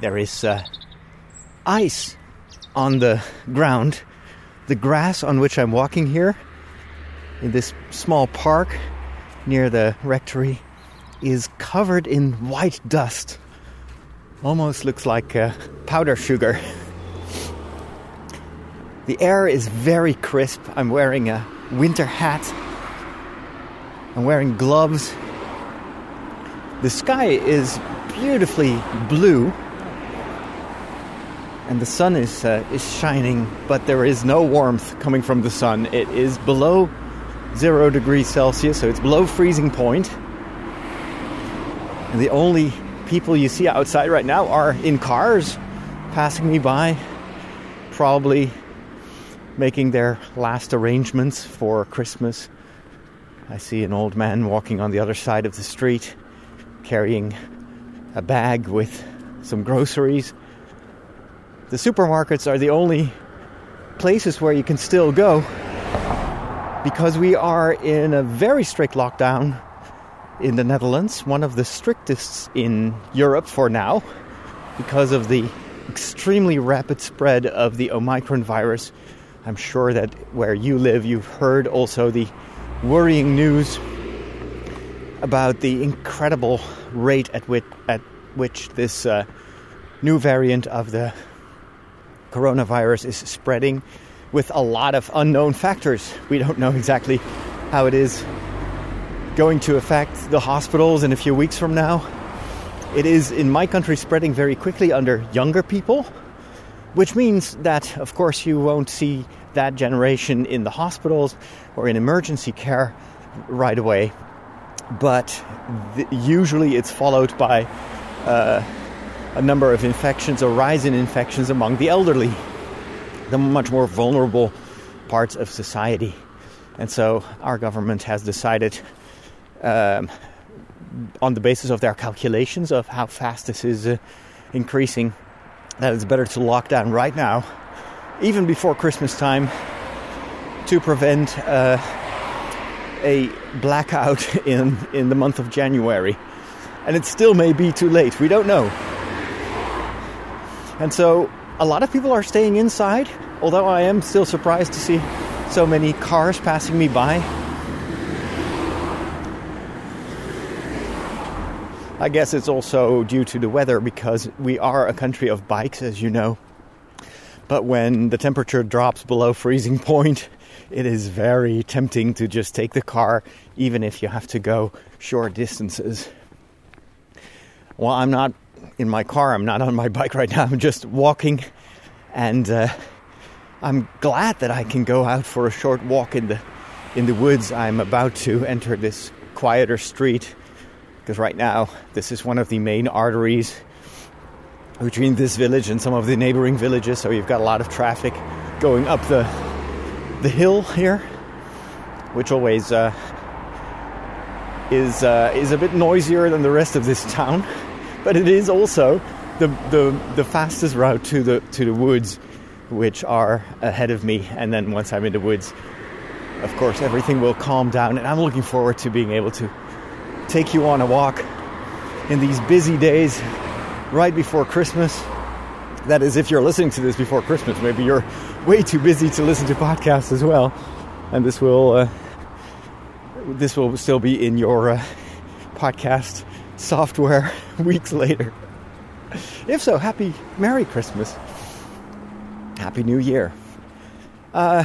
There is uh, ice on the ground. The grass on which I'm walking here in this small park near the rectory is covered in white dust. Almost looks like uh, powder sugar. The air is very crisp. I'm wearing a winter hat. I'm wearing gloves. The sky is beautifully blue. And the sun is, uh, is shining, but there is no warmth coming from the sun. It is below zero degrees Celsius, so it's below freezing point. And the only people you see outside right now are in cars passing me by, probably making their last arrangements for Christmas. I see an old man walking on the other side of the street carrying a bag with some groceries. The supermarkets are the only places where you can still go because we are in a very strict lockdown in the Netherlands, one of the strictest in Europe for now, because of the extremely rapid spread of the Omicron virus. I'm sure that where you live, you've heard also the worrying news about the incredible rate at which, at which this uh, new variant of the coronavirus is spreading with a lot of unknown factors. We don't know exactly how it is going to affect the hospitals in a few weeks from now. It is in my country spreading very quickly under younger people, which means that, of course, you won't see that generation in the hospitals or in emergency care right away. But th- usually it's followed by uh, a number of infections, a rise in infections among the elderly the much more vulnerable parts of society. And so our government has decided, um, on the basis of their calculations of how fast this is uh, increasing, that it's better to lock down right now, even before Christmas time, to prevent uh, a blackout in, in the month of January. And it still may be too late, we don't know. And so a lot of people are staying inside, although I am still surprised to see so many cars passing me by. I guess it's also due to the weather because we are a country of bikes, as you know. But when the temperature drops below freezing point, it is very tempting to just take the car, even if you have to go short distances. Well, I'm not in my car. I'm not on my bike right now. I'm just walking, and uh, I'm glad that I can go out for a short walk in the in the woods. I'm about to enter this quieter street because right now this is one of the main arteries between this village and some of the neighboring villages. So you've got a lot of traffic going up the the hill here, which always uh, is uh, is a bit noisier than the rest of this town but it is also the, the, the fastest route to the, to the woods, which are ahead of me. And then once I'm in the woods, of course, everything will calm down. And I'm looking forward to being able to take you on a walk in these busy days right before Christmas. That is, if you're listening to this before Christmas, maybe you're way too busy to listen to podcasts as well. And this will uh, this will still be in your uh, podcast software weeks later. If so, happy Merry Christmas. Happy New Year. Uh,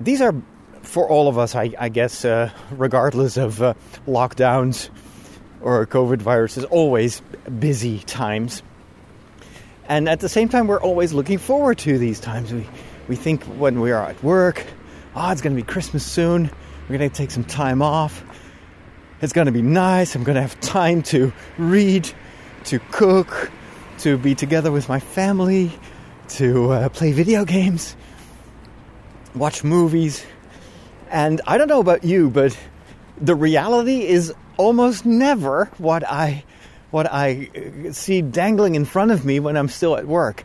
these are for all of us, I, I guess, uh, regardless of uh, lockdowns or COVID viruses, always busy times. And at the same time, we're always looking forward to these times. We, we think when we are at work, oh, it's going to be Christmas soon. We're going to take some time off. It's going to be nice. I'm going to have time to read, to cook, to be together with my family, to uh, play video games, watch movies. And I don't know about you, but the reality is almost never what I what I uh, see dangling in front of me when I'm still at work.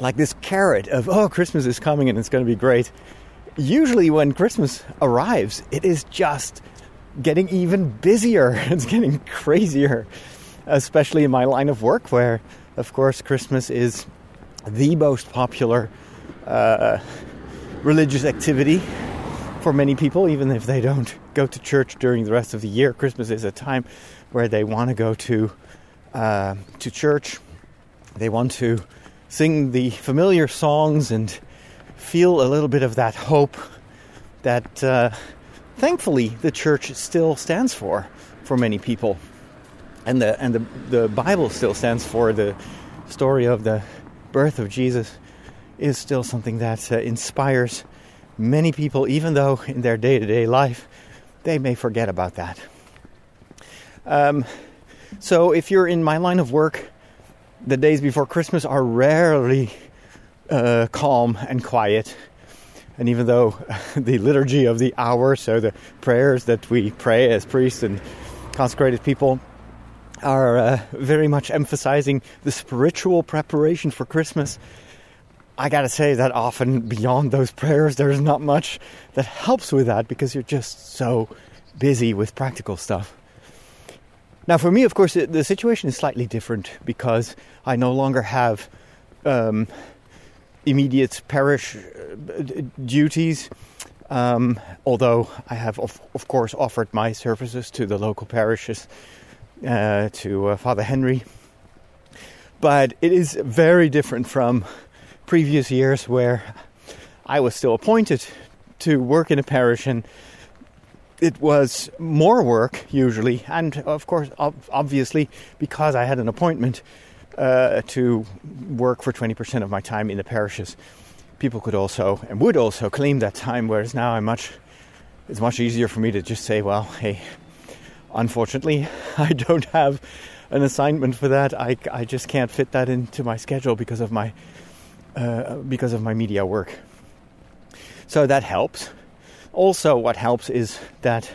Like this carrot of oh Christmas is coming and it's going to be great. Usually when Christmas arrives, it is just getting even busier. It's getting crazier. especially in my line of work, where, of course, Christmas is the most popular uh, religious activity for many people, even if they don't go to church during the rest of the year. Christmas is a time where they want to go to uh, to church. They want to sing the familiar songs and feel a little bit of that hope that, uh, thankfully, the church still stands for for many people, and the and the the Bible still stands for the story of the birth of Jesus is still something that uh, inspires many people, even though in their day to day life they may forget about that. Um, so, if you're in my line of work, the days before Christmas are rarely uh, calm and quiet. And even though the liturgy of the hour, so the prayers that we pray as priests and consecrated people, are uh, very much emphasizing the spiritual preparation for Christmas, I gotta say that often beyond those prayers, there's not much that helps with that because you're just so busy with practical stuff. Now, for me, of course, the situation is slightly different because I no longer have um, immediate parish uh, duties. Um, although I have, of, of, course, offered my services to the local parishes, uh, to uh, Father Henry. But it is very different from previous years where I was still appointed to work in a parish and it was more work usually, and of course, obviously, because I had an appointment uh, to work for 20% of my time in the parishes, people could also and would also claim that time. Whereas now, I'm much it's much easier for me to just say, well, hey, unfortunately, I don't have an assignment for that. I, I just can't fit that into my schedule because of my uh, because of my media work. So that helps. Also, what helps is that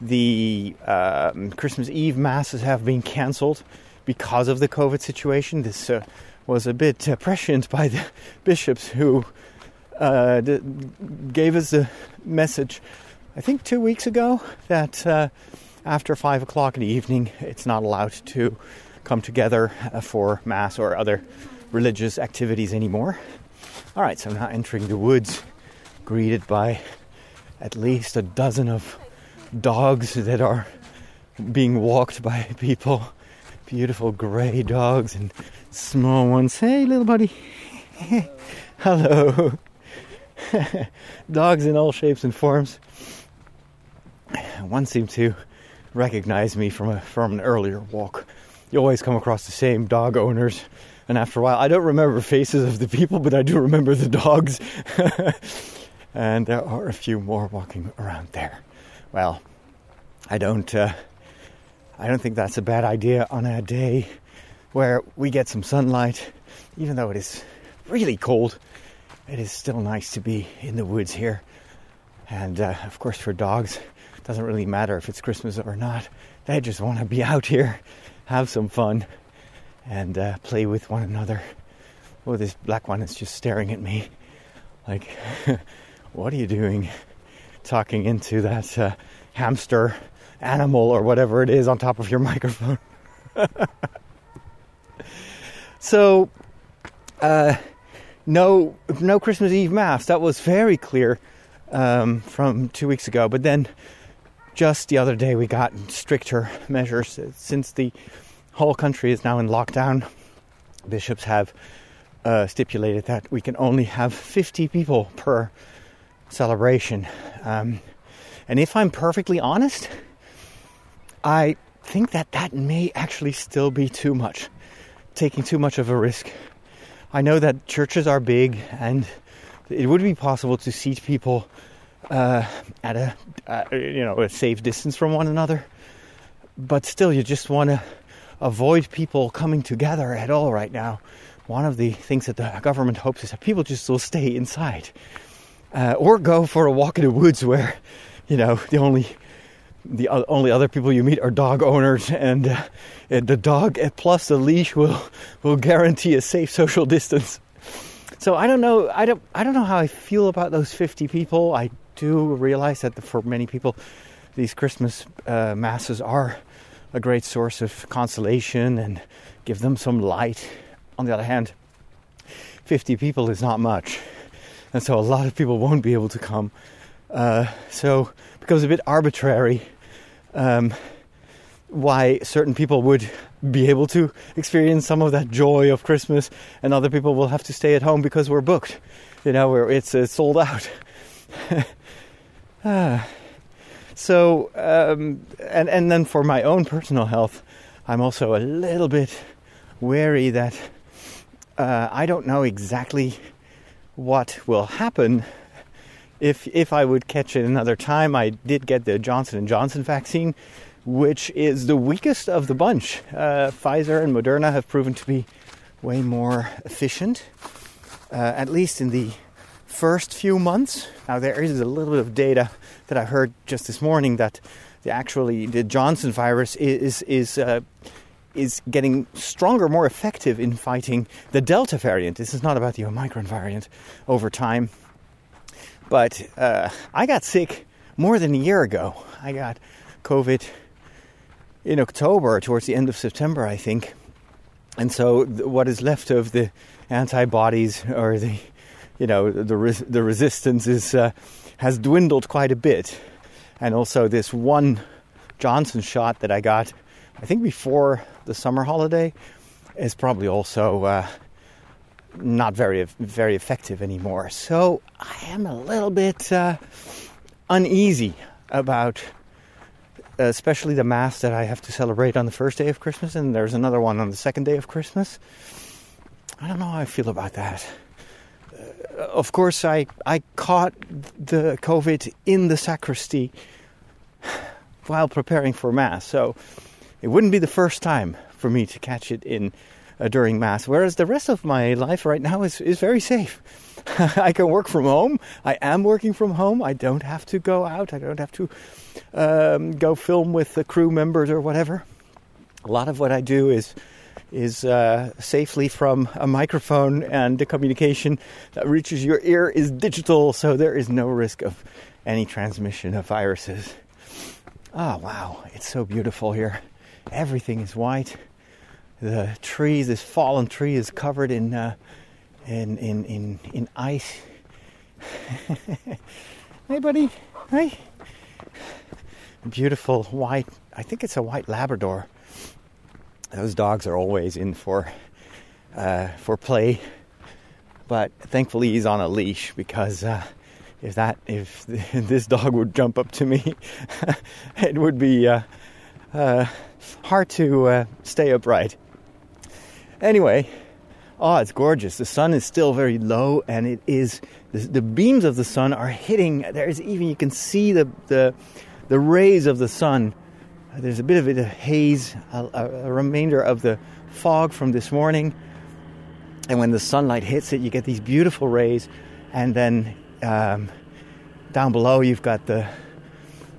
the um, Christmas Eve masses have been cancelled because of the COVID situation. This uh, was a bit prescient by the bishops who uh, d- gave us a message, I think two weeks ago, that uh, after five o'clock in the evening, it's not allowed to come together uh, for mass or other religious activities anymore. All right, so I'm now entering the woods, greeted by at least a dozen of dogs that are being walked by people. Beautiful gray dogs and small ones. Hey, little buddy. Hello. dogs in all shapes and forms. One seemed to recognize me from a from an earlier walk. You always come across the same dog owners and after a while, I don't remember faces of the people, but I do remember the dogs. and there are a few more walking around there. Well, I don't. Uh, I don't think that's a bad idea on a day where we get some sunlight, even though it is really cold. It is still nice to be in the woods here, and uh, of course, for dogs, it doesn't really matter if it's Christmas or not. They just want to be out here, have some fun, and uh, play with one another. Oh, this black one is just staring at me like, what are you doing? Talking into that uh, hamster animal or whatever it is on top of your microphone. so, uh, no, no Christmas Eve mass. That was very clear um, from two weeks ago. But then, just the other day, we got stricter measures since the whole country is now in lockdown. Bishops have uh, stipulated that we can only have 50 people per celebration. Um, and if I'm perfectly honest, I think that that may actually still be too much, taking too much of a risk. I know that churches are big and it would be possible to seat people uh, at a uh, you know a safe distance from one another, but still, you just want to avoid people coming together at all right now. One of the things that the government hopes is that people just will stay inside uh, or go for a walk in the woods where, you know, the only the only other people you meet are dog owners, and, uh, and the dog plus the leash will will guarantee a safe social distance. So I don't know. I don't. I don't know how I feel about those 50 people. I do realize that for many people, these Christmas uh, masses are a great source of consolation and give them some light. On the other hand, 50 people is not much. And so a lot of people won't be able to come. Uh, so becomes a bit arbitrary um, why certain people would be able to experience some of that joy of Christmas, and other people will have to stay at home because we're booked. You know, it's, it's sold out. ah. So, um, and and then for my own personal health, I'm also a little bit wary that uh, I don't know exactly what will happen if if I would catch it another time. I did get the Johnson and Johnson vaccine, which is the weakest of the bunch. Uh, Pfizer and Moderna have proven to be way more efficient, uh, at least in the first few months. Now there is a little bit of data that I heard just this morning that the actually the Johnson virus is is uh, is getting stronger, more effective in fighting the Delta variant. This is not about the Omicron variant over time. But uh, I got sick more than a year ago. I got COVID in October, towards the end of September, I think. And so, what is left of the antibodies or the, you know, the res- the resistance is uh, has dwindled quite a bit. And also, this one Johnson shot that I got, I think before the summer holiday, is probably also uh, not very very effective anymore. So I am a little bit uh, uneasy about especially the mass that I have to celebrate on the first day of Christmas, and there's another one on the second day of Christmas. I don't know how I feel about that. Uh, of course, I, I caught the COVID in the sacristy while preparing for Mass, so it wouldn't be the first time for me to catch it in uh, during Mass, whereas the rest of my life right now is, is very safe. I can work from home. I am working from home. I don't have to go out. I don't have to um, go film with the crew members or whatever. A lot of what I do is is uh, safely from a microphone, and the communication that reaches your ear is digital, so there is no risk of any transmission of viruses. Oh wow, it's so beautiful here. Everything is white. The trees, this fallen tree, is covered in uh, in in in in ice. hey, buddy. Hey beautiful white, I think it's a white Labrador. Those dogs are always in for uh, for play, but thankfully he's on a leash because uh, if that if this dog would jump up to me, it would be uh, uh hard to uh, stay upright. Anyway, oh, it's gorgeous. The sun is still very low, and it is the, the beams of the sun are hitting. There's even you can see the the the rays of the sun. There's a bit of a haze, a, a remainder of the fog from this morning. And when the sunlight hits it, you get these beautiful rays. And then um, down below, you've got the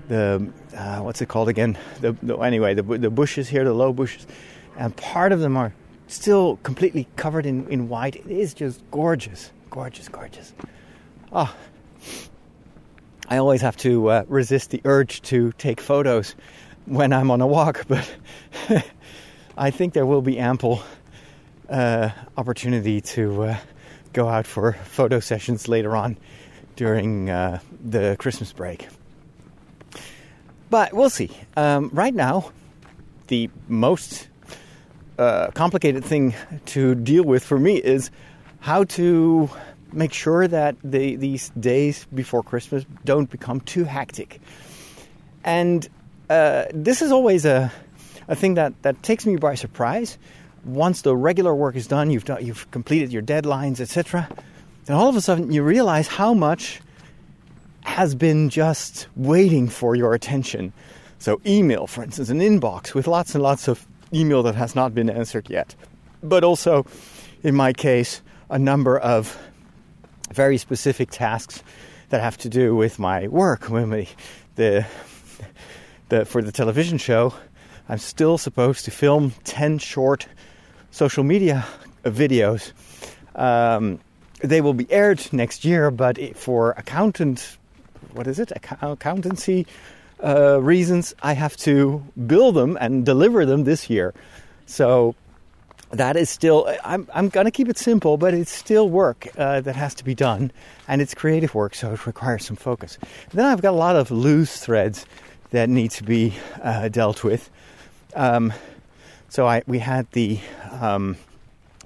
the uh, what's it called again? The, the, anyway, the the bushes here, the low bushes, and part of them are still completely covered in, in white. It is just gorgeous, gorgeous, gorgeous. Oh, I always have to uh, resist the urge to take photos when I'm on a walk, but I think there will be ample uh, opportunity to uh, go out for photo sessions later on during uh, the Christmas break. But we'll see. Um, right now, the most complicated thing to deal with for me is how to make sure that the, these days before Christmas don't become too hectic. And uh, this is always a, a thing that, that takes me by surprise. Once the regular work is done, you've done, you've completed your deadlines, etc. Then all of a sudden you realize how much has been just waiting for your attention. So email, for instance, an inbox with lots and lots of email that has not been answered yet. But also, in my case, a number of very specific tasks that have to do with my work. When we, the, the, for the television show, I'm still supposed to film 10 short social media videos. Um, they will be aired next year, but for accountant, what is it? accountancy uh, reasons, I have to build them and deliver them this year. So that is still, I'm, I'm going to keep it simple, but it's still work uh, that has to be done. And it's creative work, so it requires some focus. Then I've got a lot of loose threads that need to be uh, dealt with. Um, so I, we had the um,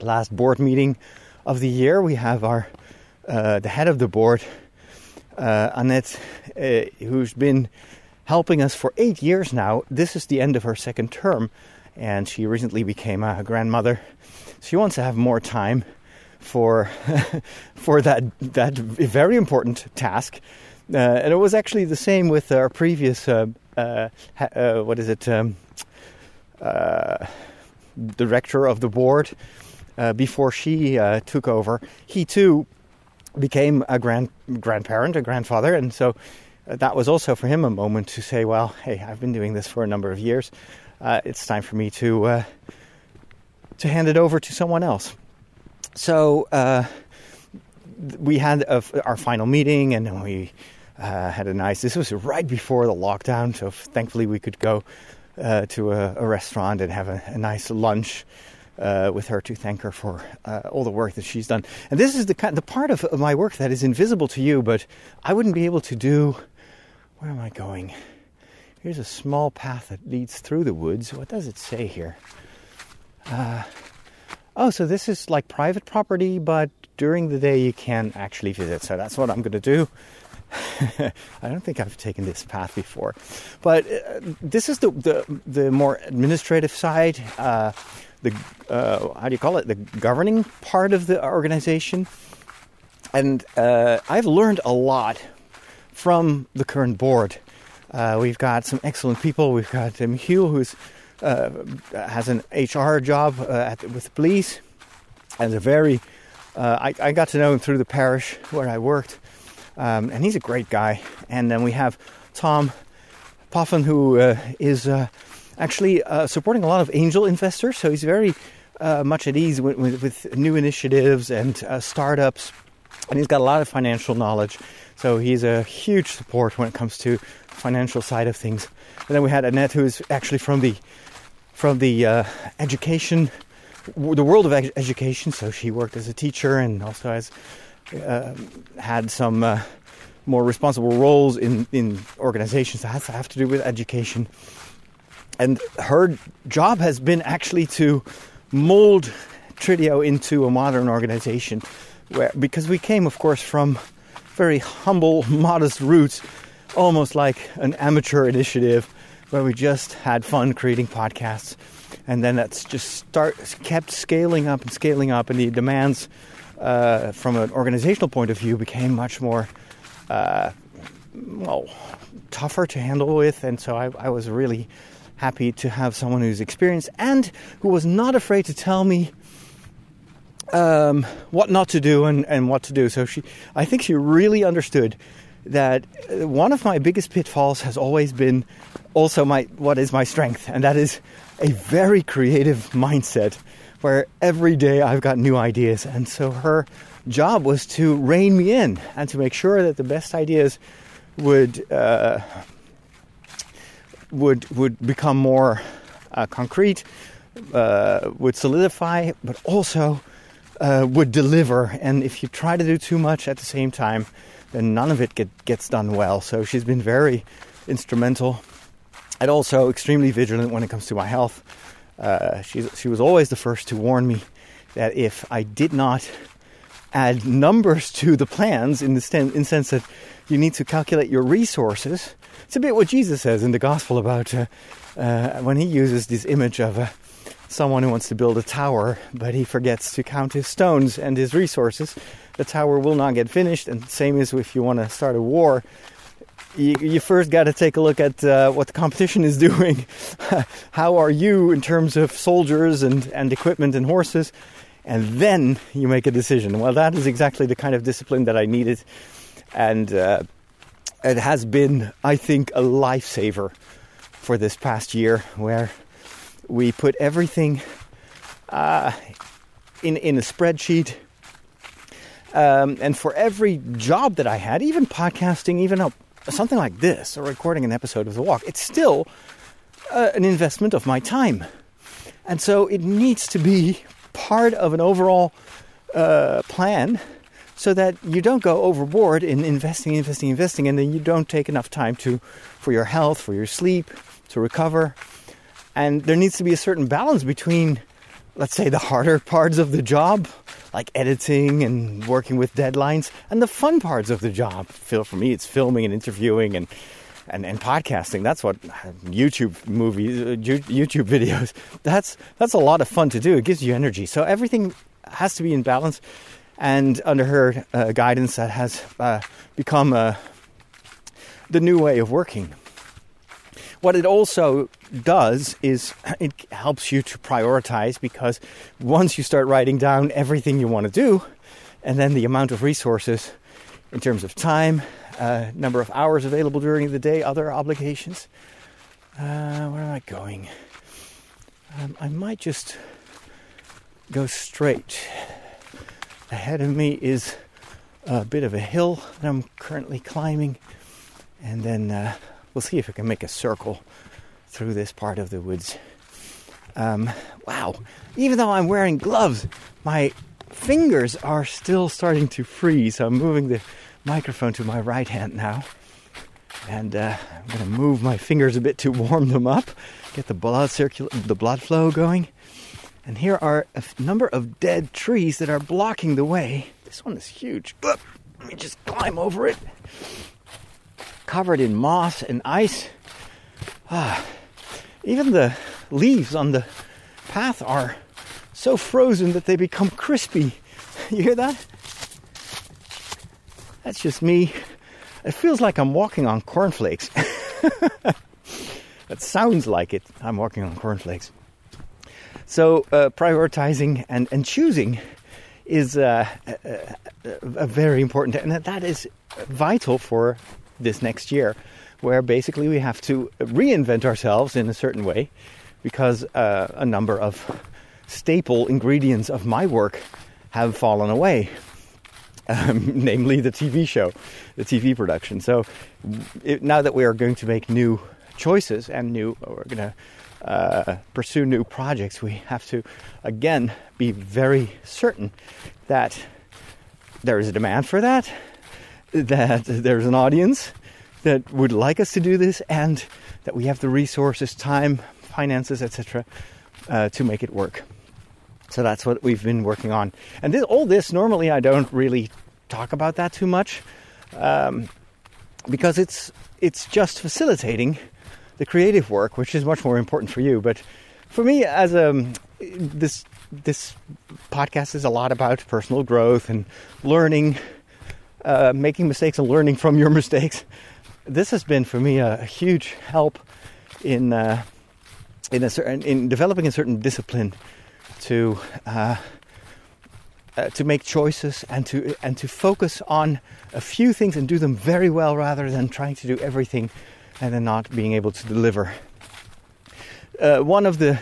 last board meeting of the year. We have our uh, the head of the board, uh, Annette, who's been helping us for eight years now. This is the end of her second term, and she recently became a grandmother. She wants to have more time for for that that very important task. Uh, and it was actually the same with our previous uh, uh, uh what is it um, uh, director of the board uh, before she took over. He too became a grand grandparent, a grandfather, and so that was also for him a moment to say, "Well, hey, I've been doing this for a number of years. Uh, it's time for me to uh, to hand it over to someone else." So uh, we had a, our final meeting, and we uh, had a nice. This was right before the lockdown, so thankfully we could go uh, to a, a, restaurant and have a, a nice lunch uh, with her to thank her for uh, all the work that she's done. And this is the kind, the part of, my work that is invisible to you, but I wouldn't be able to do. Where am I going? Here's a small path that leads through the woods. What does it say here? Uh, oh, so this is like private property, but during the day you can actually visit. So that's what I'm going to do. I don't think I've taken this path before, but uh, this is the, the, the more administrative side. Uh, the uh, how do you call it the governing part of the organization, and uh, I've learned a lot from the current board. Uh, we've got some excellent people. We've got um, Hugh, who's uh, has an HR job uh, at, with police, and a very uh, I, I, got to know him through the parish where I worked, um, and he's a great guy. And then we have Tom Poffin, who is actually uh, supporting a lot of angel investors. So he's very uh, much at ease with, with, with new initiatives and uh, startups, and he's got a lot of financial knowledge. So he's a huge support when it comes to financial side of things. And then we had Annette, who is actually from the from the uh, education, the world of ed- education. So she worked as a teacher and also has uh, had some uh, more responsible roles in in organizations that have to have to do with education and her job has been actually to mold Trideo into a modern organization, where because we came, of course, from very humble, modest roots, almost like an amateur initiative, where we just had fun creating podcasts, and then that's just start kept scaling up and scaling up, and the demands uh, from an organizational point of view became much more. Uh, well, tougher to handle with, and so I, I was really happy to have someone who's experienced and who was not afraid to tell me um, what not to do and, and what to do. So she, I think she really understood that one of my biggest pitfalls has always been also my what is my strength, and that is a very creative mindset where every day I've got new ideas. And so her job was to rein me in and to make sure that the best ideas would uh, would would become more uh, concrete, uh, would solidify, but also uh, would deliver. And if you try to do too much at the same time, then none of it get, gets done well. So she's been very instrumental and also extremely vigilant when it comes to my health. Uh, she she was always the first to warn me that if I did not add numbers to the plans in the in sense that you need to calculate your resources it's a bit what Jesus says in the gospel about uh, uh, when he uses this image of uh, someone who wants to build a tower, but he forgets to count his stones and his resources. The tower will not get finished, and same is if you want to start a war. You, you first got to take a look at uh, what the competition is doing. How are you in terms of soldiers and, and equipment and horses? And then you make a decision. Well, that is exactly the kind of discipline that I needed. And uh, it has been, I think, a lifesaver for this past year where we put everything uh, in, in a spreadsheet. Um, and for every job that I had, even podcasting, even though something like this, or recording an episode of The Walk, it's still uh, an investment of my time. And so it needs to be part of an overall uh, plan so that you don't go overboard in investing, investing, investing, and then you don't take enough time to for your health, for your sleep, to recover. And there needs to be a certain balance between, let's say, the harder parts of the job, like editing and working with deadlines, and the fun parts of the job. Feel for me, it's filming and interviewing and and, and podcasting. That's what YouTube movies, uh, YouTube videos. That's that's a lot of fun to do. It gives you energy. So everything has to be in balance. And under her uh, guidance, that has uh, become uh, the new way of working. What it also does is it helps you to prioritize because once you start writing down everything you want to do, and then the amount of resources in terms of time, uh, number of hours available during the day, other obligations. Uh, where am I going? Um, I might just go straight. Ahead of me is a bit of a hill that I'm currently climbing, and then uh, we'll see if I can make a circle through this part of the woods. Um, wow, even though I'm wearing gloves, my fingers are still starting to freeze. So I'm moving the microphone to my right hand now. And uh, I'm going to move my fingers a bit to warm them up, get the blood circul- the blood flow going. And here are a number of dead trees that are blocking the way. This one is huge. Let me just climb over it covered in moss and ice. Ah, even the leaves on the path are so frozen that they become crispy. You hear that? That's just me. It feels like I'm walking on cornflakes. that sounds like it. I'm walking on cornflakes. So, uh, prioritizing and, and choosing is uh, a, a, a, very important, and that is vital for this next year, where basically we have to reinvent ourselves in a certain way because uh, a number of staple ingredients of my work have fallen away. Um, namely, the TV show, the TV production. So, it, now that we are going to make new choices and new, we're going to uh, pursue new projects, we have to again be very certain that there is a demand for that that there's an audience that would like us to do this and that we have the resources, time, finances, etc., uh, to make it work. So that's what we've been working on. And this, all this, normally I don't really talk about that too much um, because it's it's just facilitating the creative work, which is much more important for you. But for me, as a this this podcast is a lot about personal growth and learning uh, making mistakes and learning from your mistakes. This has been for me a, a huge help in uh, in a certain in developing a certain discipline to uh, uh, to make choices and to and to focus on a few things and do them very well rather than trying to do everything and then not being able to deliver. Uh, one of the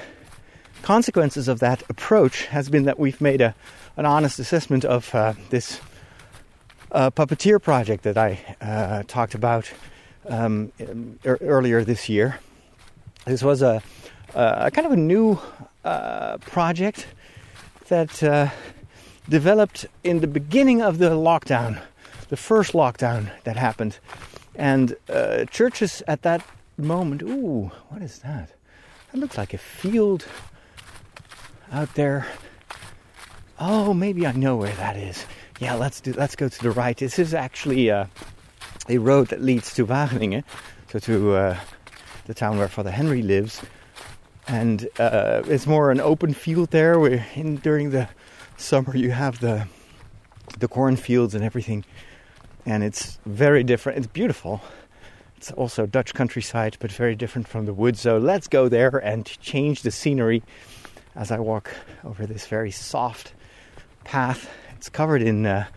consequences of that approach has been that we've made a an honest assessment of uh, this uh, puppeteer project that I uh, talked about um, er- earlier this year. This was a, a kind of a new uh, project that uh, developed in the beginning of the lockdown, the first lockdown that happened. And uh, churches at that moment, ooh, what is that? That looks like a field out there. Oh, maybe I know where that is yeah, let's do, let's go to the right. This is actually uh, a road that leads to Wageningen, so to uh, the town where Father Henry lives, and uh, it's more an open field there. Where in during the summer you have the the cornfields and everything, and it's very different. It's beautiful. It's also Dutch countryside, but very different from the woods. So let's go there and change the scenery as I walk over this very soft path it's covered in uh,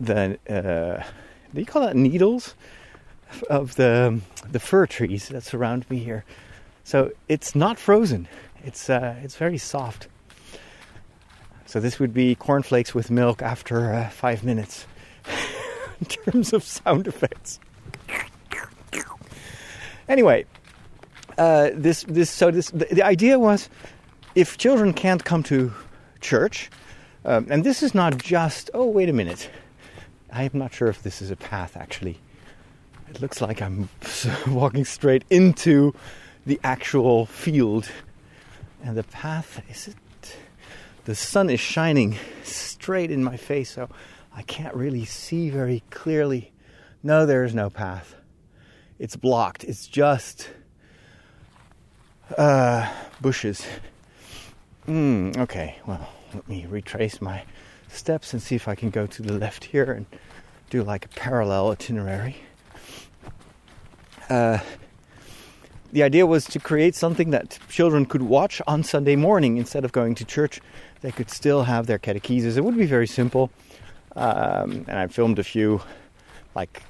the uh, do you call that needles of the the fir trees that surround me here. So it's not frozen. It's uh, it's very soft. So this would be cornflakes with milk after uh, five minutes in terms of sound effects. Anyway, uh, this this so this the, the, idea was if children can't come to church, um, and this is not just oh wait a minute, I am not sure if this is a path actually. It looks like I'm walking straight into the actual field, and the path is it. The sun is shining straight in my face, so I can't really see very clearly. No, there is no path. It's blocked. It's just uh, bushes. Mm, okay, well, let me retrace my steps and see if I can go to the left here and do like a parallel itinerary. Uh, the idea was to create something that children could watch on Sunday morning instead of going to church. They could still have their catechesis. It would be very simple. Um, and I filmed a few like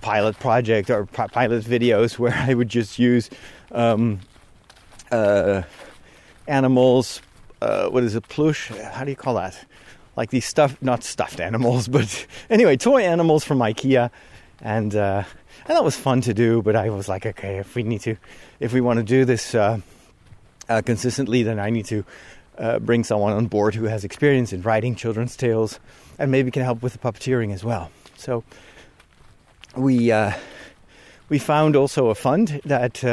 pilot project or pilot videos where I would just use um, uh, animals. Uh, what is it? Plush? How do you call that? Like these stuff, not stuffed animals, but anyway, toy animals from IKEA, and uh, and that was fun to do. But I was like, okay, if we need to, if we want to do this uh, uh, consistently, then I need to uh, bring someone on board who has experience in writing children's tales and maybe can help with the puppeteering as well. So we we found also a fund that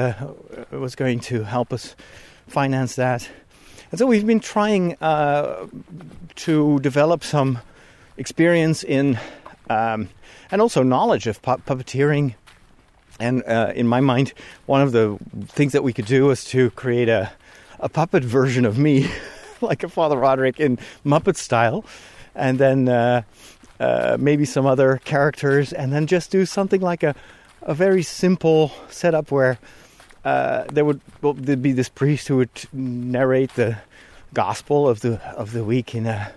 was going to help us finance that, and so we've been trying uh, to develop some experience in um, and also knowledge of pu- puppeteering. And uh, in my mind, one of the things that we could do was to create a a puppet version of me, like a Father Roderick in Muppet style, and then uh, uh, maybe some other characters, and then just do something like a a very simple setup where uh, there would well, there'd be this priest who would narrate the gospel of the of the week in a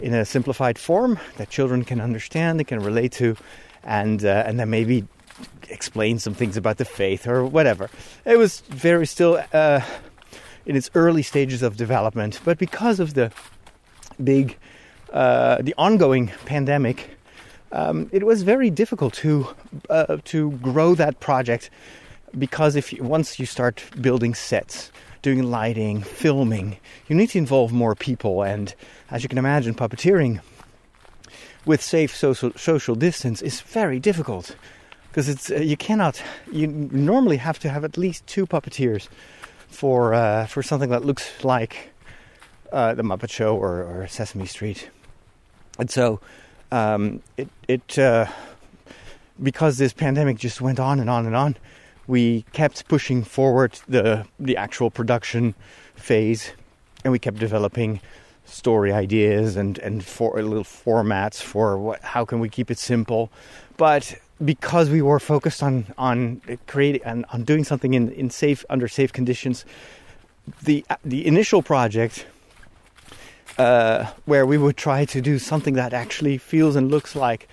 in a simplified form that children can understand, they can relate to, and uh, and then maybe explain some things about the faith or whatever. It was very still uh, in its early stages of development, but because of the big uh, the ongoing pandemic, um, it was very difficult to uh, to grow that project because if you, once you start building sets, doing lighting, filming, you need to involve more people, and as you can imagine, puppeteering with safe social social distance is very difficult because it's uh, you cannot you normally have to have at least two puppeteers for uh, for something that looks like uh, the Muppet Show or, or Sesame Street. And so um, it, it uh, because this pandemic just went on and on and on, we kept pushing forward the the actual production phase, and we kept developing story ideas and and for little formats for what how can we keep it simple, but because we were focused on on creating and on doing something in in safe under safe conditions, the the initial project uh, where we would try to do something that actually feels and looks like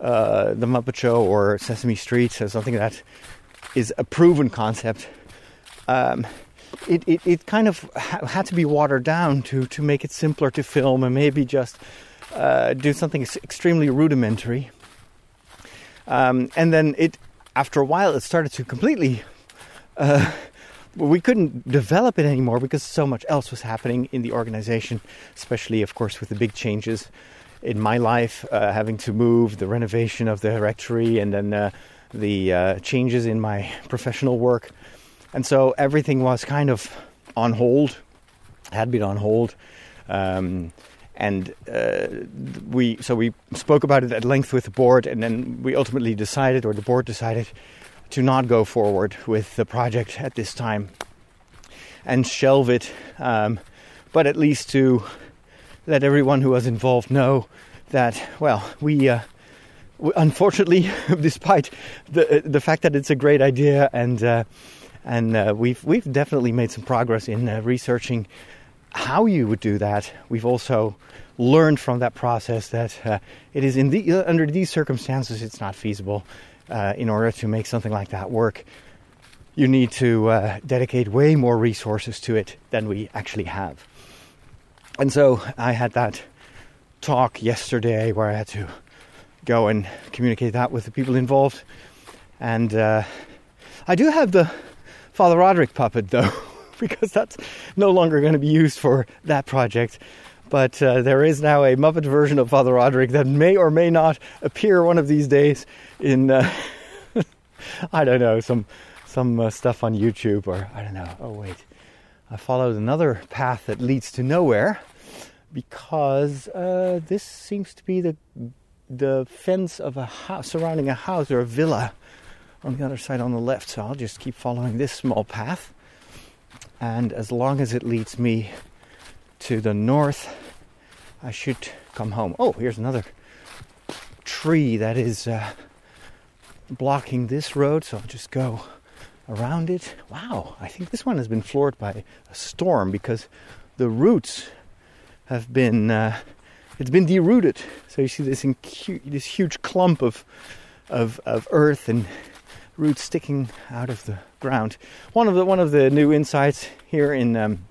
uh, the Muppet Show or Sesame Street, so something that is a proven concept. Um, it, it, it, kind of ha- had to be watered down to, to make it simpler to film and maybe just uh, do something extremely rudimentary. Um, and then it, after a while, it started to completely uh, we couldn't develop it anymore because so much else was happening in the organization, especially, of course, with the big changes in my life, uh, having to move, the renovation of the rectory, and then uh, the uh, changes in my professional work. And so everything was kind of on hold, had been on hold. Um, and uh, we so we spoke about it at length with the board, and then we ultimately decided, or the board decided, to not go forward with the project at this time and shelve it, um, but at least to let everyone who was involved know that, well, we. Uh, unfortunately, despite the the fact that it's a great idea and uh, and uh, we've we've definitely made some progress in uh, researching how you would do that. We've also learned from that process that uh, it is in the, under these circumstances it's not feasible uh, in order to make something like that work, you need to uh, dedicate way more resources to it than we actually have. And so I had that talk yesterday where I had to go and communicate that with the people involved. And uh, I do have the Father Roderick puppet though, because that's no longer going to be used for that project. But uh, there is now a Muppet version of Father Roderick that may or may not appear one of these days in, uh, I don't know, some some uh, stuff on YouTube or I don't know. Oh wait, I followed another path that leads to nowhere because uh, this seems to be the the fence of a house surrounding a house or a villa on the other side on the left. So I'll just keep following this small path. And as long as it leads me to the north, I should come home. Oh, here's another tree that is uh, blocking this road. So I'll just go around it. Wow, I think this one has been floored by a storm because the roots have been. Uh, it's been derooted. So you see this incu- this huge clump of, of of earth and roots sticking out of the ground. One of the one of the new insights here in um,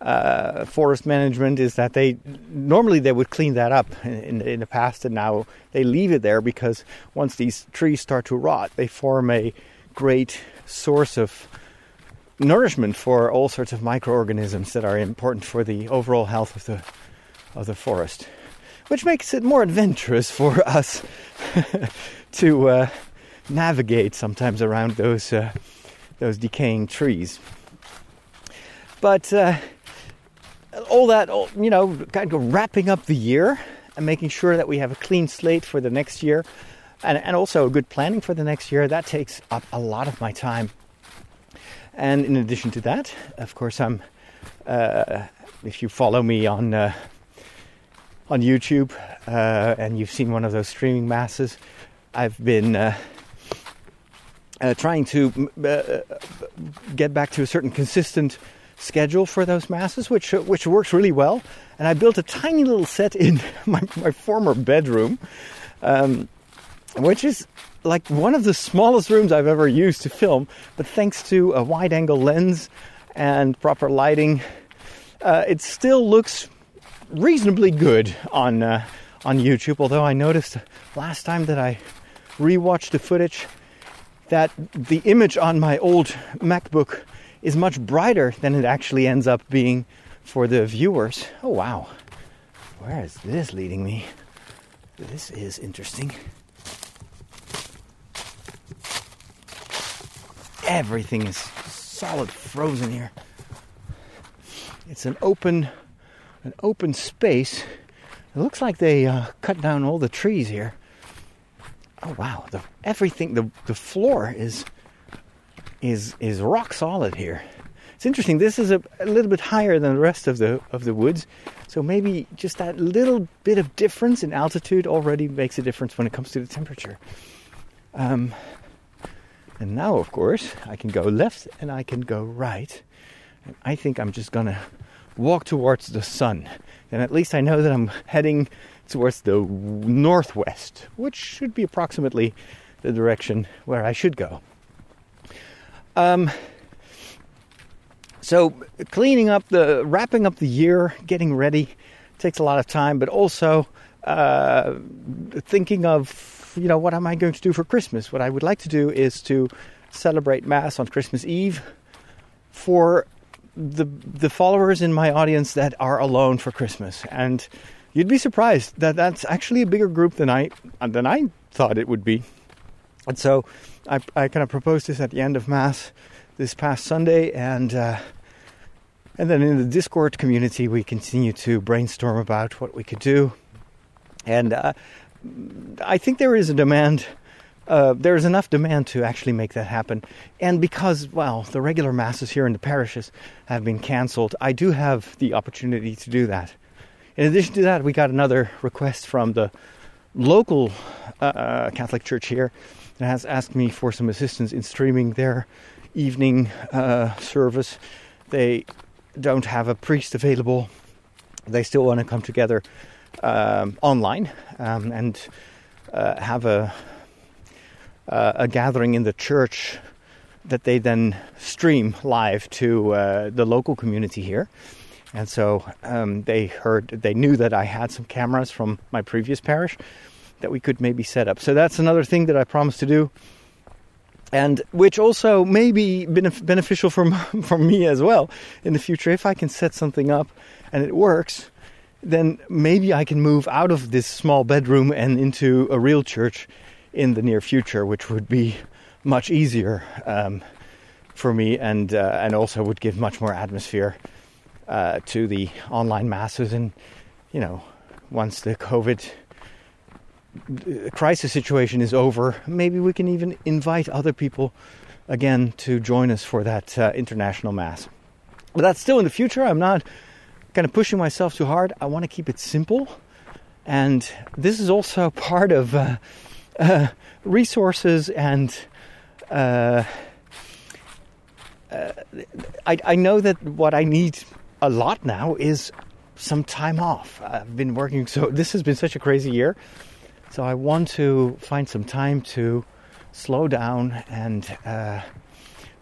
uh, forest management is that they normally they would clean that up in, in, the past, and now they leave it there because once these trees start to rot, they form a great source of nourishment for all sorts of microorganisms that are important for the overall health of the of the forest, which makes it more adventurous for us to uh, navigate sometimes around those uh, those decaying trees. But uh, all that, you know, kind of wrapping up the year and making sure that we have a clean slate for the next year, and, and also a good planning for the next year. That takes up a lot of my time. And in addition to that, of course, I'm. Uh, if you follow me on uh, on YouTube uh, and you've seen one of those streaming masses, I've been uh, uh, trying to uh, get back to a certain consistent schedule for those masses, which uh, which works really well. And I built a tiny little set in my, my former bedroom, um, which is like one of the smallest rooms I've ever used to film. But thanks to a wide angle lens and proper lighting, uh, it still looks reasonably good on uh, on YouTube. Although I noticed last time that I rewatched the footage that the image on my old MacBook is much brighter than it actually ends up being for the viewers. Oh wow, where is this leading me? This is interesting. Everything is solid frozen here. It's an open an open space. It looks like they uh, cut down all the trees here. Oh wow, the, everything the the floor is is is rock solid here. It's interesting. This is a, a little bit higher than the rest of the of the woods, so maybe just that little bit of difference in altitude already makes a difference when it comes to the temperature. Um, and now, of course, I can go left and I can go right. And I think I'm just gonna walk towards the sun. And at least I know that I'm heading towards the northwest, which should be approximately the direction where I should go. Um, so cleaning up the, wrapping up the year, getting ready takes a lot of time, but also uh, thinking of, you know, what am I going to do for Christmas? What I would like to do is to celebrate Mass on Christmas Eve for the the followers in my audience that are alone for Christmas, and you'd be surprised that that's actually a bigger group than I than I thought it would be. And so, I, I kind of proposed this at the end of Mass this past Sunday, and uh, and then in the Discord community, we continue to brainstorm about what we could do, and uh, I think there is a demand uh, there's enough demand to actually make that happen. And because, well, the regular masses here in the parishes have been cancelled, I do have the opportunity to do that. In addition to that, we got another request from the local uh, Catholic Church here that has asked me for some assistance in streaming their evening uh, service. They don't have a priest available. They still want to come together um, online um, and uh, have a uh, a gathering in the church that they then stream live to uh, the local community here. And so um, they heard, they knew that I had some cameras from my previous parish that we could maybe set up. So that's another thing that I promised to do. and which also may be beneficial for for me as well in the future. If I can set something up and it works, then maybe I can move out of this small bedroom and into a real church in the near future, which would be much easier um, for me and uh, and also would give much more atmosphere uh, to the online masses. And you know, once the COVID crisis situation is over, maybe we can even invite other people again to join us for that uh, international mass. But that's still in the future. I'm not kind of pushing myself too hard. I want to keep it simple. And this is also part of uh, resources and uh, uh, I, I know that what I need a lot now is some time off. I've been working so this has been such a crazy year so I want to find some time to slow down and uh,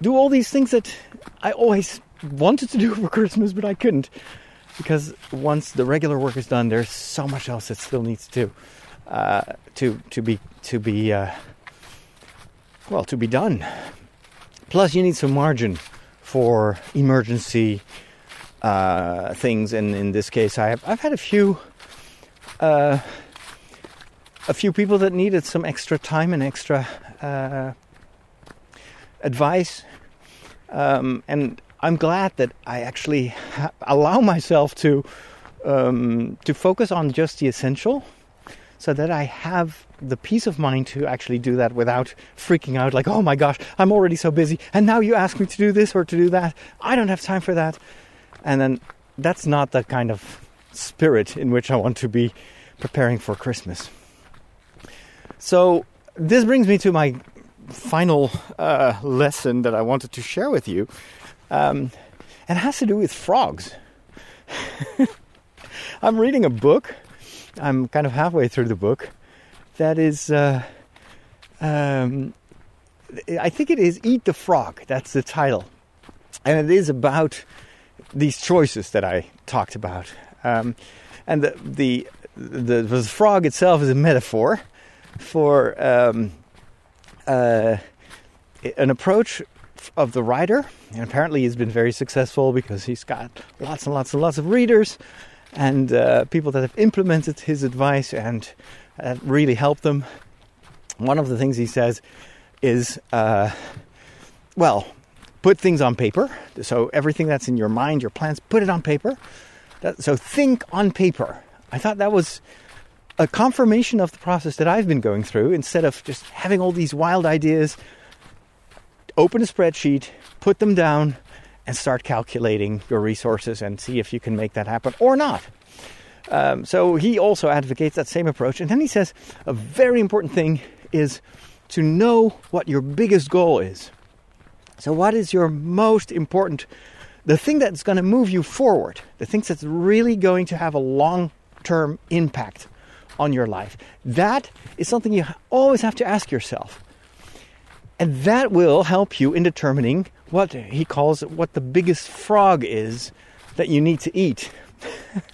do all these things that I always wanted to do for Christmas, but I couldn't because once the regular work is done, there's so much else that still needs to uh, to to be to be uh, well to be done. Plus, you need some margin for emergency uh, things, and in this case, I have I've had a few uh, a few people that needed some extra time and extra uh, advice. Um, and I'm glad that I actually ha- allow myself to um, to focus on just the essential, so that I have the peace of mind to actually do that without freaking out. Like, oh my gosh, I'm already so busy, and now you ask me to do this or to do that. I don't have time for that. And then that's not the kind of spirit in which I want to be preparing for Christmas. So, this brings me to my final uh, lesson that I wanted to share with you. Um, and it has to do with frogs. I'm reading a book. I'm kind of halfway through the book. That is, uh, um, I think it is Eat the Frog. That's the title. And it is about these choices that I talked about. Um, and the, the, the, the frog itself is a metaphor for um, uh, an approach of the writer. And apparently, he's been very successful because he's got lots and lots and lots of readers and uh, people that have implemented his advice and uh, really helped them. One of the things he says is, uh, well, put things on paper. So everything that's in your mind, your plans, put it on paper. That, so think on paper. I thought that was a confirmation of the process that I've been going through instead of just having all these wild ideas. Open a spreadsheet, put them down, and start calculating your resources and see if you can make that happen or not. Um, so he also advocates that same approach. And then he says a very important thing is to know what your biggest goal is. So, what is your most important, the thing that's going to move you forward, the things that's really going to have a long term impact on your life? That is something you always have to ask yourself. And that will help you in determining what he calls what the biggest frog is that you need to eat.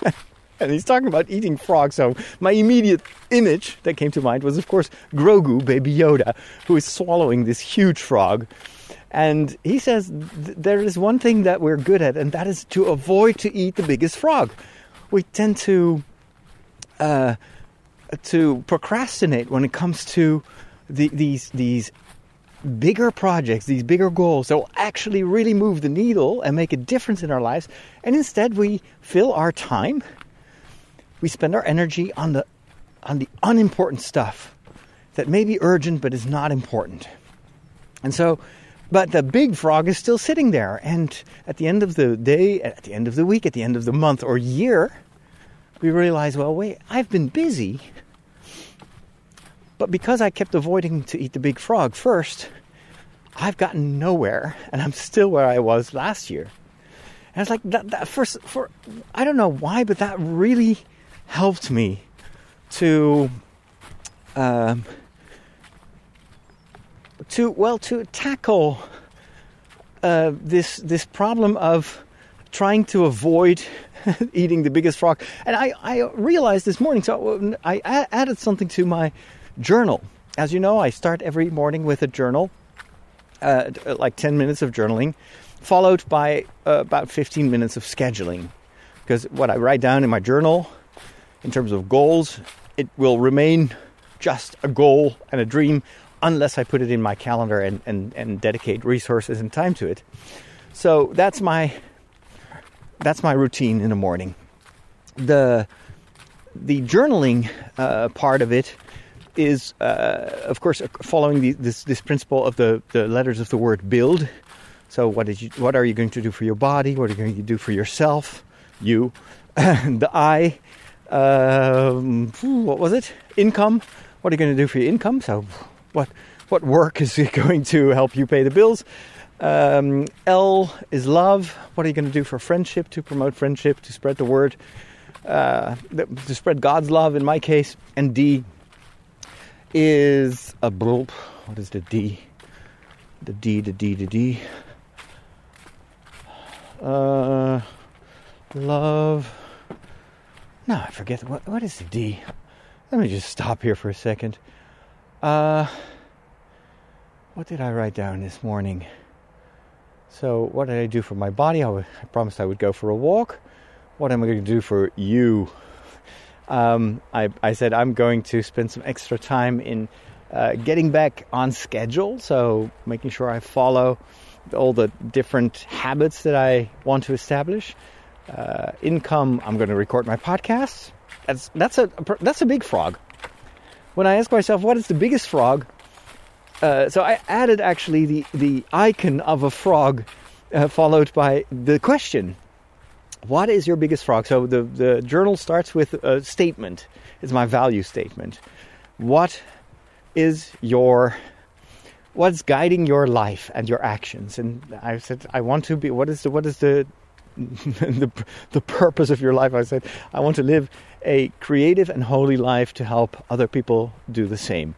and he's talking about eating frogs. So my immediate image that came to mind was, of course, Grogu, Baby Yoda, who is swallowing this huge frog. And he says th- there is one thing that we're good at, and that is to avoid to eat the biggest frog. We tend to uh, to procrastinate when it comes to the, these these bigger projects, these bigger goals that will actually really move the needle and make a difference in our lives. And instead, we fill our time, we spend our energy on the on the unimportant stuff that may be urgent but is not important. And so, but the big frog is still sitting there. And at the end of the day, at the end of the week, at the end of the month or year, we realize, well, wait, I've been busy. But because I kept avoiding to eat the big frog first, I've gotten nowhere and I'm still where I was last year. And it's like that, that first for I don't know why, but that really helped me to um, to well to tackle uh, this this problem of trying to avoid eating the biggest frog. And I, I realized this morning, so I added something to my journal. As you know, I start every morning with a journal. uh, like 10 minutes of journaling, followed by uh, about 15 minutes of scheduling. Because what I write down in my journal, in terms of goals, it will remain just a goal and a dream unless I put it in my calendar and, and, and dedicate resources and time to it. So that's my that's my routine in the morning. The the journaling uh, part of it is, uh, of course, following the, this this principle of the, the letters of the word build. So what is you, what are you going to do for your body? What are you going to do for yourself? You, the I. Um, what was it? Income. What are you going to do for your income? So, what what work is going to help you pay the bills? Um, L is love. What are you going to do for friendship, to promote friendship, to spread the word, uh, to spread God's love in my case? And D is a bloop. What is the D? The D, the D, the D. Uh, love. No, I forget. What, what is the D? Let me just stop here for a second. Uh, what did I write down this morning? So, what did I do for my body? I, promised I would go for a walk. What am I going to do for you? Um, I, I, said I'm going to spend some extra time in uh, getting back on schedule. So, making sure I follow all the different habits that I want to establish. Uh, income, I'm going to record my podcast. That's, that's, a, that's a big frog. When I ask myself, what is the biggest frog? Uh, so I added actually the, the icon of a frog uh, followed by the question. What is your biggest frog? So the, the journal starts with a statement. It's my value statement. What is your what's guiding your life and your actions? And I said I want to be what is the what is the the, the purpose of your life? I said I want to live a creative and holy life to help other people do the same.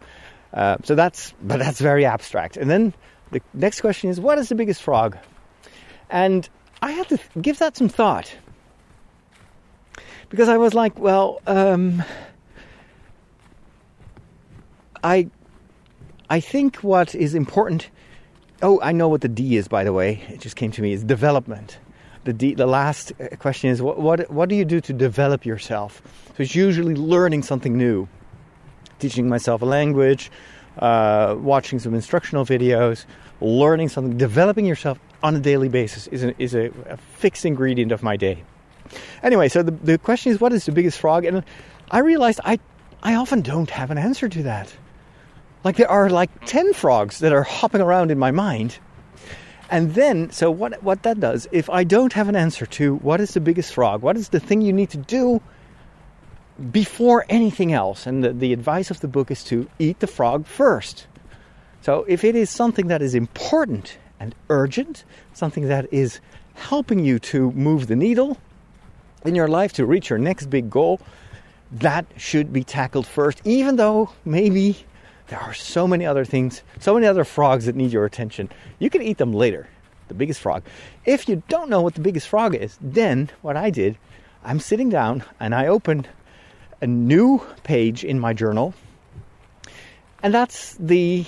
Uh, so that's, but that's very abstract. And then the next question is, what is the biggest frog? And I had to give that some thought because I was like, well, um, I, I think what is important. Oh, I know what the D is, by the way. It just came to me. Is development. The D, the last uh, question is, what, what, what do you do to develop yourself? So it's usually learning something new teaching myself a language, uh, watching some instructional videos, learning something, developing yourself on a daily basis is, a, is a, a fixed ingredient of my day. Anyway, so the, the question is, what is the biggest frog? And I realized I, I often don't have an answer to that. Like there are like 10 frogs that are hopping around in my mind. And then, so what, what that does, if I don't have an answer to what is the biggest frog, what is the thing you need to do before anything else. And the, the advice of the book is to eat the frog first. So if it is something that is important and urgent, something that is helping you to move the needle in your life to reach your next big goal, that should be tackled first, even though maybe there are so many other things, so many other frogs that need your attention. You can eat them later, the biggest frog. If you don't know what the biggest frog is, then what I did, I'm sitting down and I open a new page in my journal, and that's the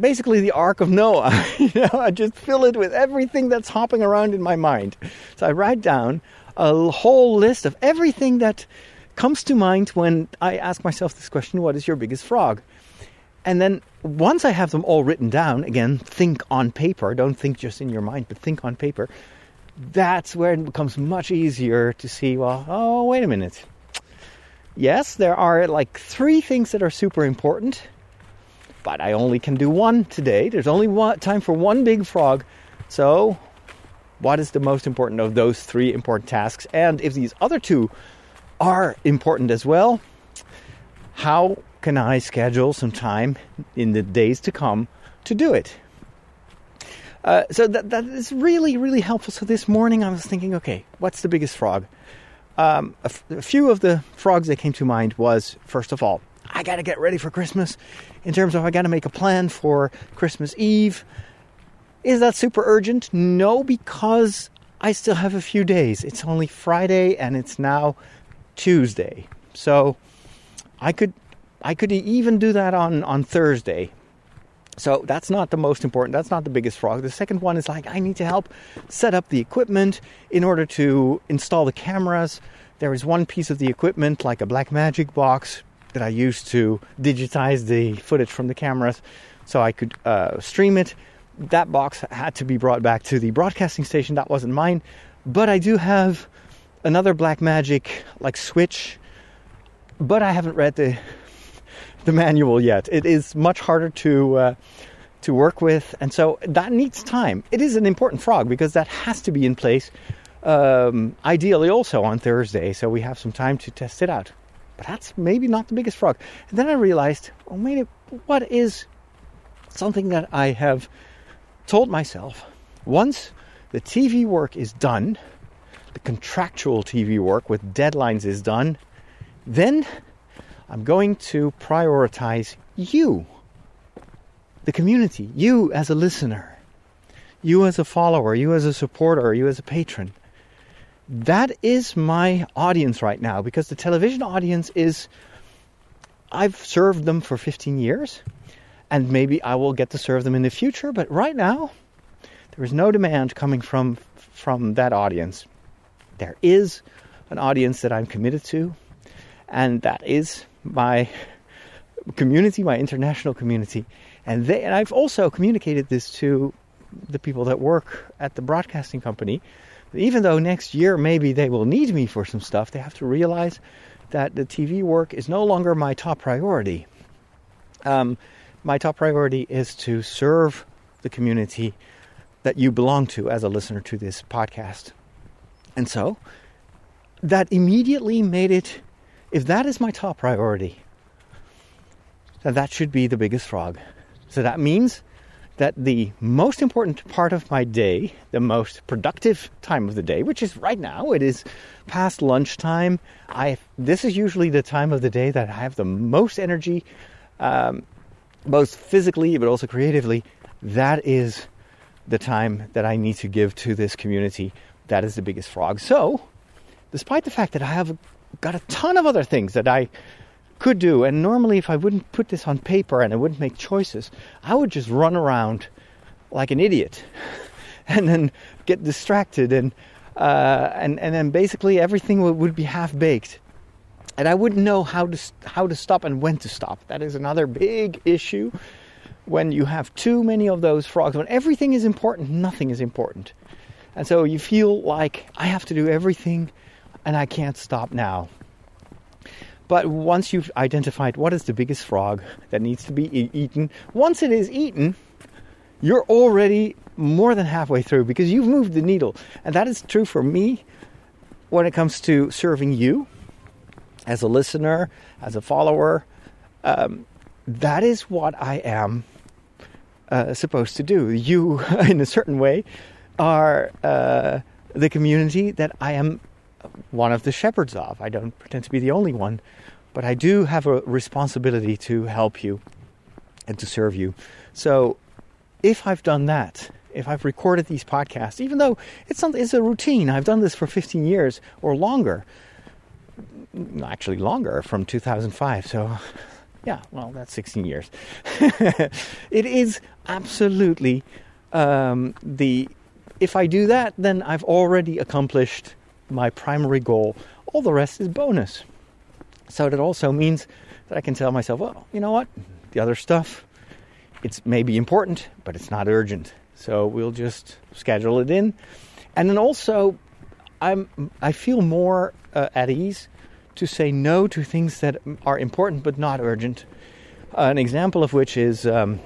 basically the Ark of Noah. you know, I just fill it with everything that's hopping around in my mind. So I write down a whole list of everything that comes to mind when I ask myself this question what is your biggest frog? And then once I have them all written down, again, think on paper, don't think just in your mind, but think on paper that's where it becomes much easier to see, well, oh, wait a minute. Yes, there are like three things that are super important, but I only can do one today. There's only one time for one big frog. So, what is the most important of those three important tasks? And if these other two are important as well, how can I schedule some time in the days to come to do it? Uh, so that that is really really helpful. So this morning I was thinking, okay, what's the biggest frog? Um, a, f- a few of the frogs that came to mind was first of all, I got to get ready for Christmas. In terms of I got to make a plan for Christmas Eve. Is that super urgent? No, because I still have a few days. It's only Friday and it's now Tuesday. So I could I could even do that on on Thursday So that's not the most important. That's not the biggest frog. The second one is like I need to help set up the equipment in order to install the cameras. There is one piece of the equipment, like a Blackmagic box, that I used to digitize the footage from the cameras so I could uh, stream it. That box had to be brought back to the broadcasting station. That wasn't mine. But I do have another Blackmagic like switch, but I haven't read the the manual yet. It is much harder to uh, to work with, and so that needs time. It is an important frog because that has to be in place, um, ideally also on Thursday, so we have some time to test it out. But that's maybe not the biggest frog. And then I realized, oh, well, maybe what is something that I have told myself once the TV work is done, the contractual TV work with deadlines is done, then I'm going to prioritize you, the community, you as a listener, you as a follower, you as a supporter, you as a patron. That is my audience right now because the television audience is, I've served them for 15 years and maybe I will get to serve them in the future, but right now, there is no demand coming from, from that audience. There is an audience that I'm committed to, and that is my community, my international community, and they and I've also communicated this to the people that work at the broadcasting company. Even though next year maybe they will need me for some stuff, they have to realize that the TV work is no longer my top priority. Um, my top priority is to serve the community that you belong to as a listener to this podcast. And so that immediately made it if that is my top priority, then that should be the biggest frog. So that means that the most important part of my day, the most productive time of the day, which is right now, it is past lunchtime. I this is usually the time of the day that I have the most energy, um, both physically but also creatively. That is the time that I need to give to this community. That is the biggest frog. So, despite the fact that I have got a ton of other things that I could do. And normally, if I wouldn't put this on paper and I wouldn't make choices, I would just run around like an idiot and then get distracted and uh, and and then basically everything would, would be half baked. And I wouldn't know how to how to stop and when to stop. That is another big issue when you have too many of those frogs. When everything is important, nothing is important. And so you feel like I have to do everything and I can't stop now. But once you've identified what is the biggest frog that needs to be eaten, once it is eaten, you're already more than halfway through because you've moved the needle. And that is true for me when it comes to serving you as a listener, as a follower. Um, that is what I am uh, supposed to do. You, in a certain way, are uh, the community that I am one of the shepherds of. I don't pretend to be the only one, but I do have a responsibility to help you and to serve you. So if I've done that, if I've recorded these podcasts, even though it's not, it's a routine, I've done this for 15 years or longer, actually longer from 2005. So yeah, well, that's 16 years. it is absolutely um, the. If I do that, then I've already accomplished my primary goal. All the rest is bonus. So that also means that I can tell myself, well, you know what? The other stuff, it's maybe important, but it's not urgent. So we'll just schedule it in. And then also, I'm I feel more uh, at ease to say no to things that are important but not urgent. Uh, an example of which is um,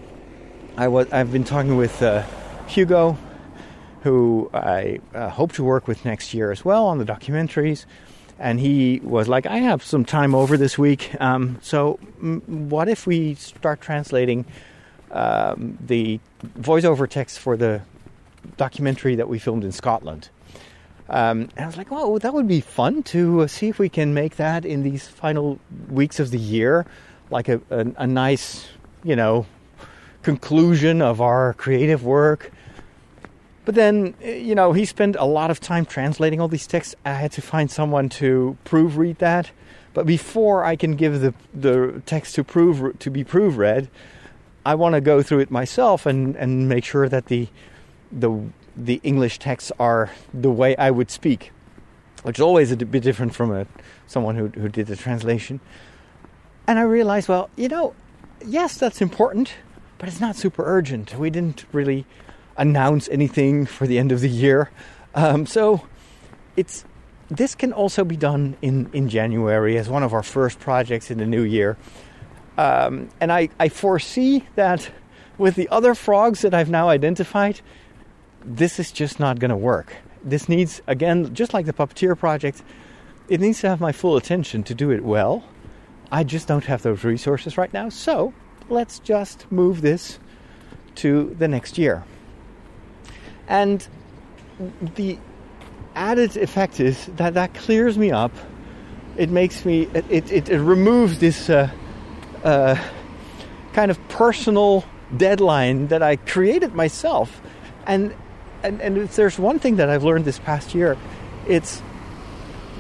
I was I've been talking with uh, Hugo who I uh, hope to work with next year as well on the documentaries. And he was like, I have some time over this week. Um, so, m- what if we start translating um, the voiceover text for the documentary that we filmed in Scotland? Um, and I was like, well, that would be fun to uh, see if we can make that in these final weeks of the year, like a, a, a nice, you know, conclusion of our creative work. But then, eh, you know, he spent a lot of time translating all these texts. I had to find someone to proofread that. But before I can give the the text to prove to be proofread, I want to go through it myself and, and make sure that the the the English texts are the way I would speak, which is always a bit different from a someone who who did the translation. And I realized, well, you know, yes, that's important, but it's not super urgent. We didn't really announce anything for the end of the year, um, so it's this can also be done in in January as one of our first projects in the new year. Um, and I, I foresee that with the other frogs that I've now identified, this is just not going to work. This needs, again, just like the Puppeteer project, it needs to have my full attention to do it well. I just don't have those resources right now, so let's just move this to the next year. And the added effect is that that clears me up. It makes me, it, it, it removes this. Uh, uh, kind of personal deadline that I created myself. And, and, and if there's one thing that I've learned this past year, it's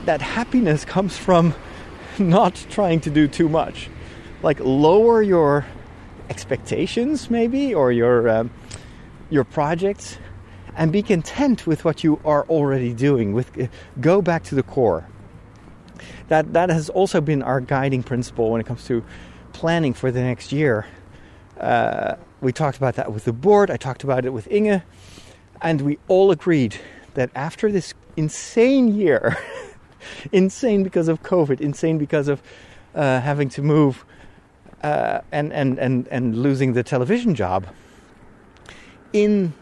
that happiness comes from not trying to do too much. Like lower your expectations, maybe, or your um, your projects, and be content with what you are already doing. With uh, go back to the core. That that has also been our guiding principle when it comes to planning for the next year. Uh, we talked about that with the board, I talked about it with Inge, and we all agreed that after this insane year, insane because of COVID, insane because of uh, having to move uh, and, and, and, and losing the television job, in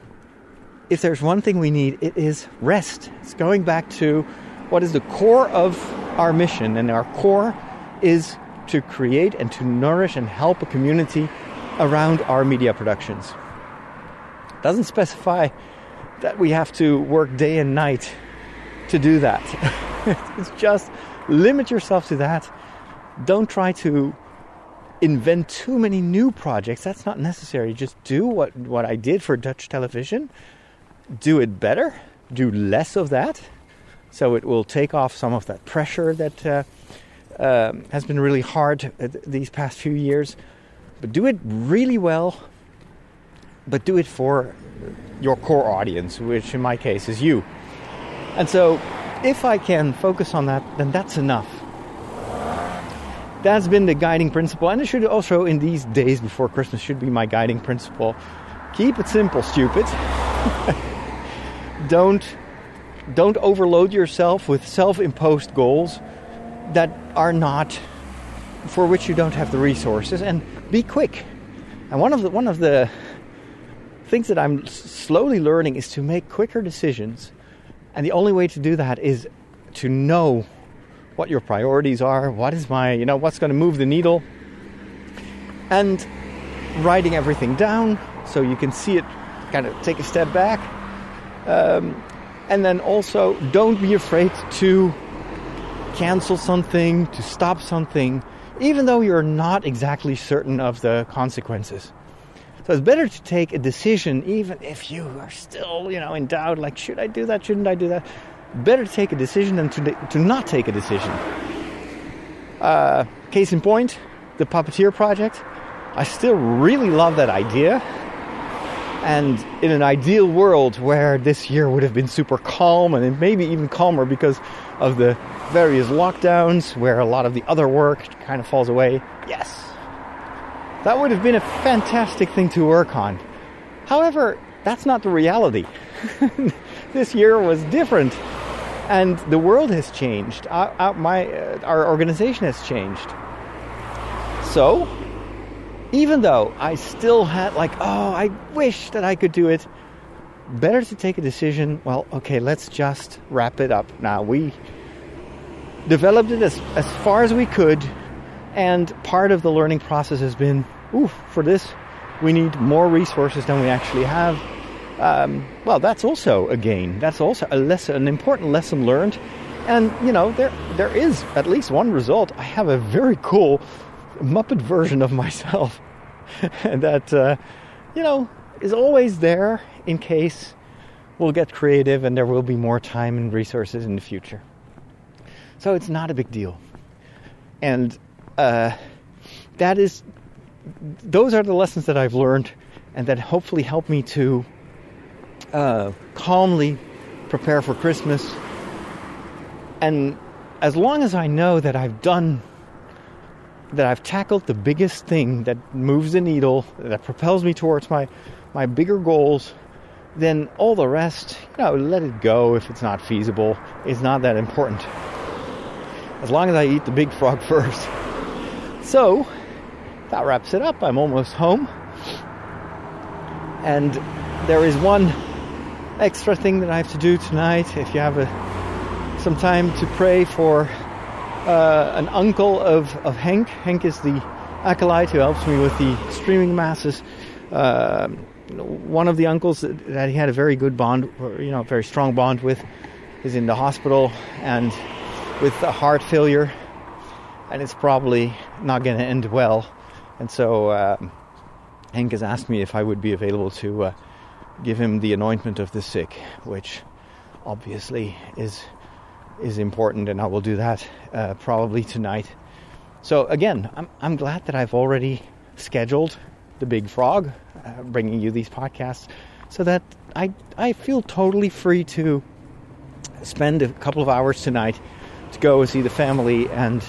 if there's one thing we need, it is rest. It's going back to what is the core of our mission, and our core is to create and to nourish and help a community around our media productions. It doesn't specify that we have to work day and night to do that. it's just limit yourself to that. Don't try to invent too many new projects. That's not necessary. Just do what, what I did for Dutch television. Do it better. Do less of that. So it will take off some of that pressure that uh, um, has been really hard these past few years. But do it really well, but do it for your core audience, which in my case is you. And so, if I can focus on that, then that's enough. That's been the guiding principle, and it should also, in these days before Christmas, should be my guiding principle. Keep it simple, stupid. don't don't overload yourself with self-imposed goals that are not for which you don't have the resources and be quick. And one of the one of the things that I'm slowly learning is to make quicker decisions. And the only way to do that is to know what your priorities are, what is my, you know, what's going to move the needle. And writing everything down so you can see it kind of take a step back. Um, and then also don't be afraid to cancel something, to stop something, even though you're not exactly certain of the consequences. So it's better to take a decision, even if you are still, you know, in doubt. Like, should I do that? Shouldn't I do that? Better to take a decision than to to not take a decision. Uh, case in point, the puppeteer project. I still really love that idea. And in an ideal world where this year would have been super calm and maybe even calmer because of the various lockdowns where a lot of the other work kind of falls away. Yes, that would have been a fantastic thing to work on. However, that's not the reality. this year was different, and the world has changed. Our, our, my, uh, our organization has changed. So, even though I still had, like, oh, I wish that I could do it, better to take a decision. Well, okay, let's just wrap it up. Now, we developed it as, as far as we could, and part of the learning process has been, ooh, for this, we need more resources than we actually have. Um, well, that's also a gain. That's also a lesson, an important lesson learned. And you know, there there is at least one result. I have a very cool Muppet version of myself that uh, you know is always there in case we'll get creative and there will be more time and resources in the future. So it's not a big deal. And uh, that is those are the lessons that I've learned and that hopefully help me to uh, calmly prepare for Christmas. And as long as I know that I've done, that I've tackled the biggest thing that moves the needle, that propels me towards my, my bigger goals, then all the rest, you know, let it go if it's not feasible. It's not that important. As long as I eat the big frog first. So, that wraps it up. I'm almost home. And there is one extra thing that I have to do tonight. If you have a, some time to pray for uh, an uncle of, of Hank. Hank is the acolyte who helps me with the streaming masses. Uh, one of the uncles that he had a very good bond, you know, very strong bond with, is in the hospital and with a heart failure, and it's probably not going to end well. And so uh, Hank has asked me if I would be available to uh, give him the anointment of the sick, which obviously is is important, and I will do that uh, probably tonight. So again, I'm I'm glad that I've already scheduled the Big Frog, uh, bringing you these podcasts, so that I I feel totally free to spend a couple of hours tonight to go see the family and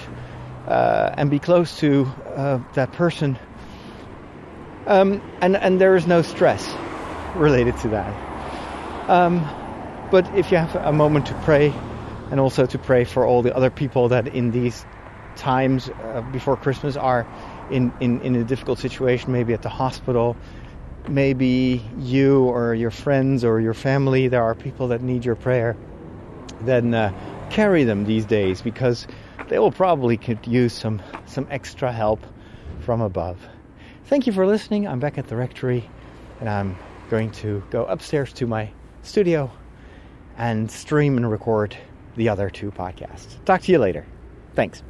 uh, and be close to uh, that person. Um, and and there is no stress related to that. Um, but if you have a moment to pray, and also to pray for all the other people that in these times uh, before Christmas are in, in, in a difficult situation, maybe at the hospital, maybe you or your friends or your family, there are people that need your prayer, then uh, carry them these days because they will probably could use some, some extra help from above. Thank you for listening. I'm back at the rectory and I'm going to go upstairs to my studio and stream and record the other two podcasts. Talk to you later. Thanks.